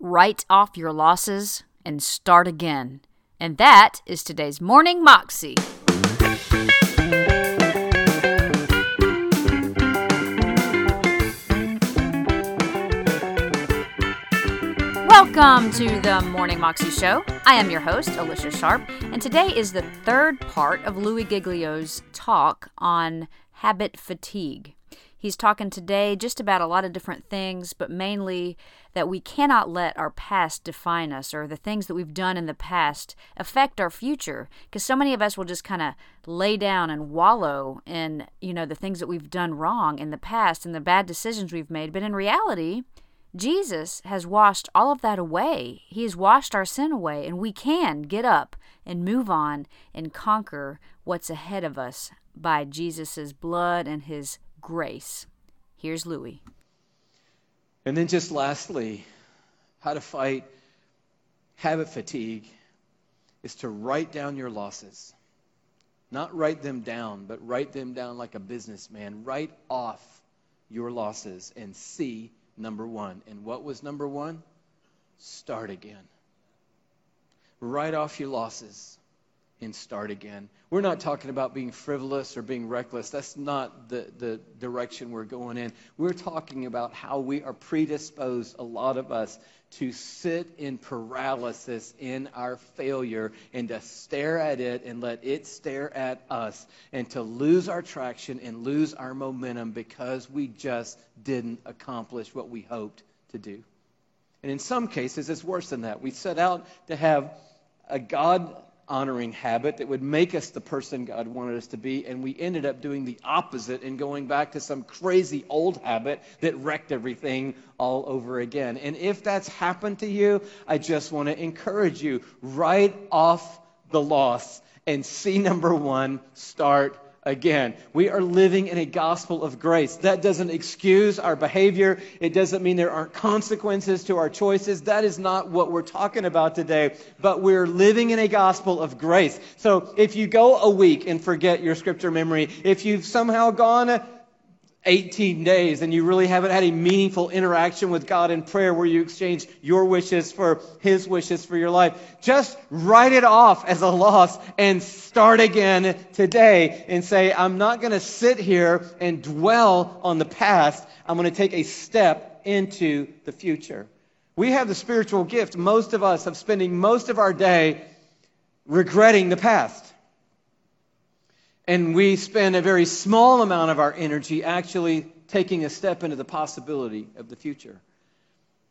write off your losses, and start again. And that is today's Morning Moxie. Welcome to the Morning Moxie Show. I am your host, Alicia Sharp, and today is the third part of Louie Giglio's talk on habit fatigue. He's talking today just about a lot of different things, but mainly that we cannot let our past define us or the things that we've done in the past affect our future. Because so many of us will just kind of lay down and wallow in, you know, the things that we've done wrong in the past and the bad decisions we've made. But in reality, Jesus has washed all of that away. He has washed our sin away, and we can get up and move on and conquer what's ahead of us by Jesus' blood and his grace. Here's Louie. And then, just lastly, how to fight habit fatigue is to write down your losses. Not write them down, but write them down like a businessman. Write off your losses and see number one. And what was number one? Start again. Write off your losses and start again. We're not talking about being frivolous or being reckless. That's not the, the direction we're going in. We're talking about how we are predisposed, a lot of us, to sit in paralysis in our failure and to stare at it and let it stare at us and to lose our traction and lose our momentum because we just didn't accomplish what we hoped to do. And in some cases, it's worse than that. We set out to have a God honoring habit that would make us the person God wanted us to be, and we ended up doing the opposite and going back to some crazy old habit that wrecked everything all over again. And if that's happened to you, I just want to encourage you write off the loss and see number one, start again. We are living in a gospel of grace. That doesn't excuse our behavior. It doesn't mean there aren't consequences to our choices. That is not what we're talking about today. But we're living in a gospel of grace. So if you go a week and forget your scripture memory, if you've somehow gone 18 days and you really haven't had a meaningful interaction with God in prayer where you exchange your wishes for His wishes for your life, just write it off as a loss and start again today and say, I'm not going to sit here and dwell on the past. I'm going to take a step into the future. We have the spiritual gift, most of us, of spending most of our day regretting the past. And we spend a very small amount of our energy actually taking a step into the possibility of the future.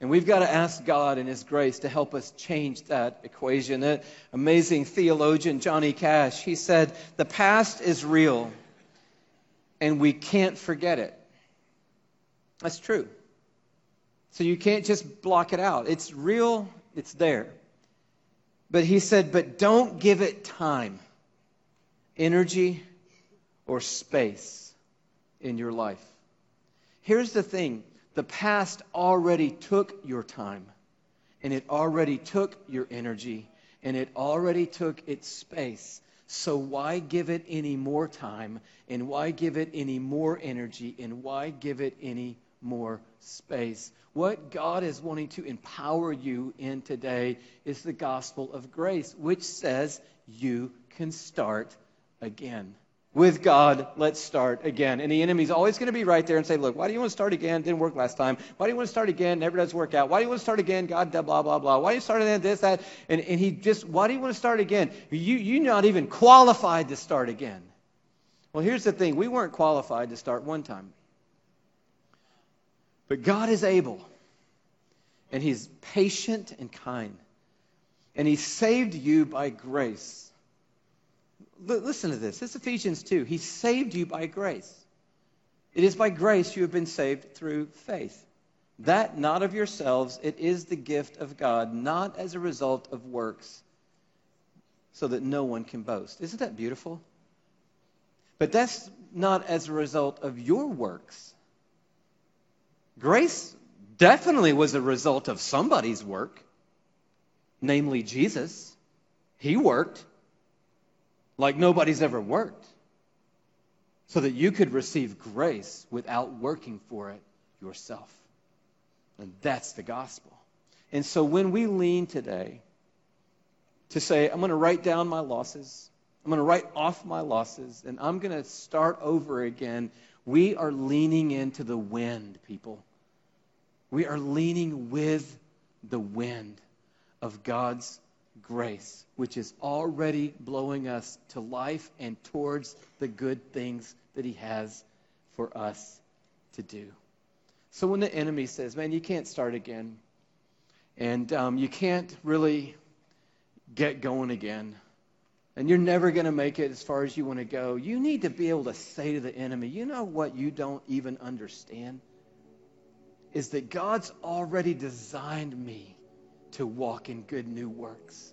And we've got to ask God in His grace to help us change that equation. That amazing theologian, Johnny Cash, he said, The past is real, and we can't forget it. That's true. So you can't just block it out. It's real, it's there. But he said, But don't give it time energy, or space in your life. Here's the thing the past already took your time, and it already took your energy, and it already took its space. So why give it any more time, and why give it any more energy, and why give it any more space? What God is wanting to empower you in today is the gospel of grace, which says you can start again. With God, let's start again. And the enemy's always going to be right there and say, Look, why do you want to start again? Didn't work last time. Why do you want to start again? Never does work out. Why do you want to start again? God, blah, blah, blah. Why do you start again? This, that. And, and he just, why do you want to start again? You, you're not even qualified to start again. Well, here's the thing we weren't qualified to start one time. But God is able, and He's patient and kind. And He saved you by grace listen to this. It's Ephesians 2. He saved you by grace. It is by grace you have been saved through faith. That not of yourselves, it is the gift of God, not as a result of works, so that no one can boast. Isn't that beautiful? But that's not as a result of your works. Grace definitely was a result of somebody's work, namely Jesus. He worked like nobody's ever worked, so that you could receive grace without working for it yourself. And that's the gospel. And so when we lean today to say, I'm going to write down my losses, I'm going to write off my losses, and I'm going to start over again, we are leaning into the wind, people. We are leaning with the wind of God's grace, which is already blowing us to life and towards the good things that He has for us to do. So when the enemy says, man, you can't start again, and um, you can't really get going again, and you're never going to make it as far as you want to go, you need to be able to say to the enemy, you know what you don't even understand? Is that God's already designed me to walk in good new works.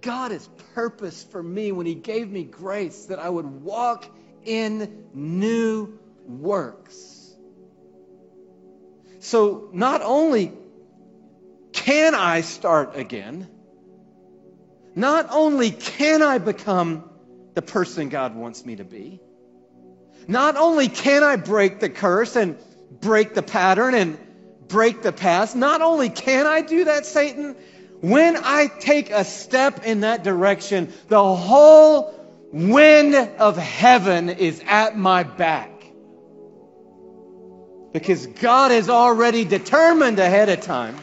God has purpose for me when He gave me grace that I would walk in new works. So not only can I start again, not only can I become the person God wants me to be, not only can I break the curse and break the pattern and break the past, not only can I do that, Satan, when I take a step in that direction, the whole wind of heaven is at my back. Because God has already determined ahead of time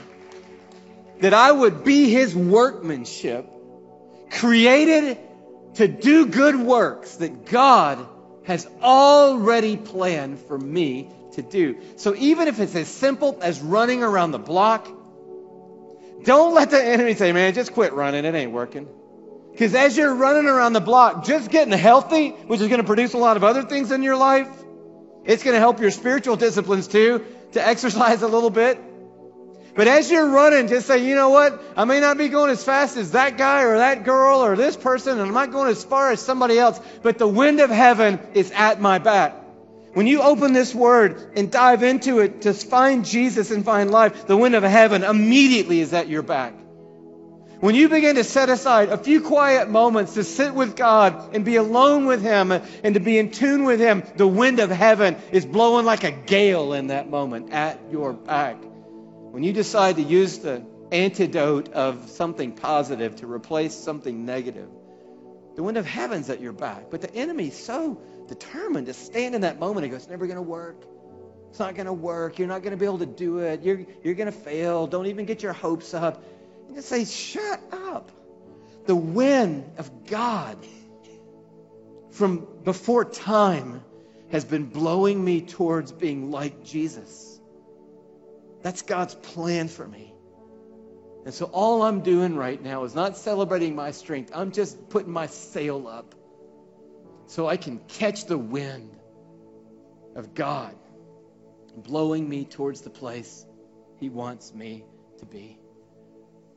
that I would be his workmanship, created to do good works that God has already planned for me to do. So even if it's as simple as running around the block, don't let the enemy say, man, just quit running. It ain't working. Because as you're running around the block, just getting healthy, which is going to produce a lot of other things in your life, it's going to help your spiritual disciplines too, to exercise a little bit. But as you're running, just say, you know what? I may not be going as fast as that guy or that girl or this person, and I'm not going as far as somebody else, but the wind of heaven is at my back. When you open this word and dive into it to find Jesus and find life, the wind of heaven immediately is at your back. When you begin to set aside a few quiet moments to sit with God and be alone with Him and to be in tune with Him, the wind of heaven is blowing like a gale in that moment at your back. When you decide to use the antidote of something positive to replace something negative, the wind of heaven's at your back. But the enemy's so determined to stand in that moment and go, it's never going to work. It's not going to work. You're not going to be able to do it. You're, you're going to fail. Don't even get your hopes up. And just say, shut up. The wind of God from before time has been blowing me towards being like Jesus. That's God's plan for me. And so all I'm doing right now is not celebrating my strength. I'm just putting my sail up so I can catch the wind of God blowing me towards the place He wants me to be.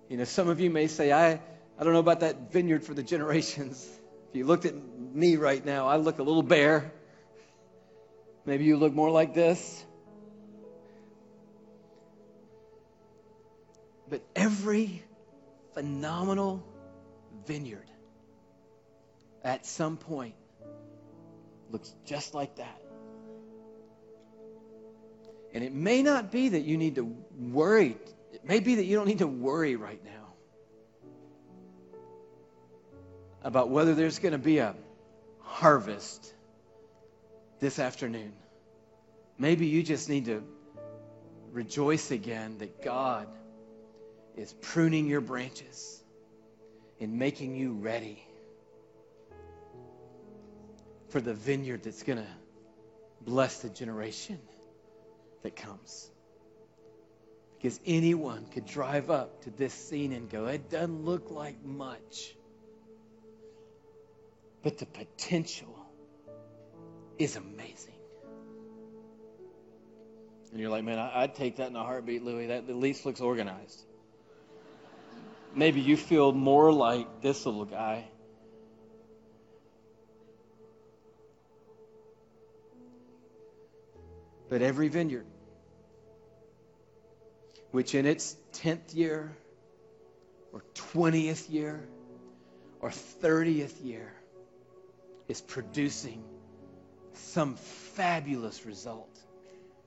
You know, some of you may say, I, I don't know about that vineyard for the generations. If you looked at me right now, I look a little bare. Maybe you look more like this. Every phenomenal vineyard at some point looks just like that. And it may not be that you need to worry it may be that you don't need to worry right now about whether there's going to be a harvest this afternoon. Maybe you just need to rejoice again that God is pruning your branches and making you ready for the vineyard that's going to bless the generation that comes. Because anyone could drive up to this scene and go, it doesn't look like much. But the potential is amazing. And you're like, man, I'd take that in a heartbeat, Louie. That at least looks organized. Maybe you feel more like this little guy. But every vineyard which in its 10th year or 20th year or 30th year is producing some fabulous result.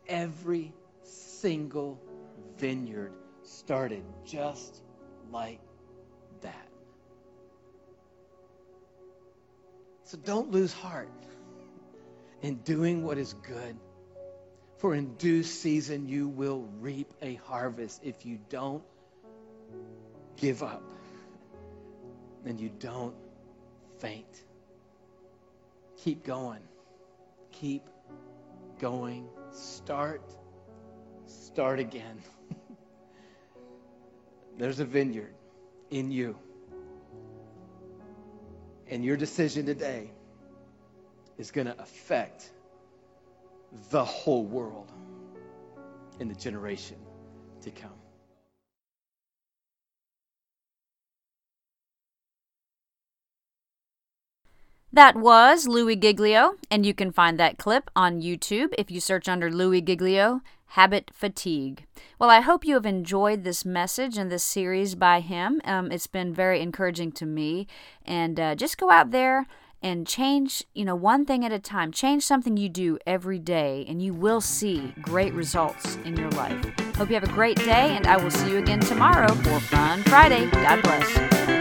Every single vineyard started just like that. So don't lose heart in doing what is good. For in due season you will reap a harvest if you don't give up and you don't faint. Keep going. Keep going. Start. Start again. There's a vineyard in you. And your decision today is going to affect the whole world in the generation to come. That was Louie Giglio, and you can find that clip on YouTube if you search under Louie Giglio Habit Fatigue. Well, I hope you have enjoyed this message and this series by him. Um, it's been very encouraging to me. And uh, just go out there and change, you know, one thing at a time. Change something you do every day, and you will see great results in your life. Hope you have a great day, and I will see you again tomorrow for Fun Friday. God bless.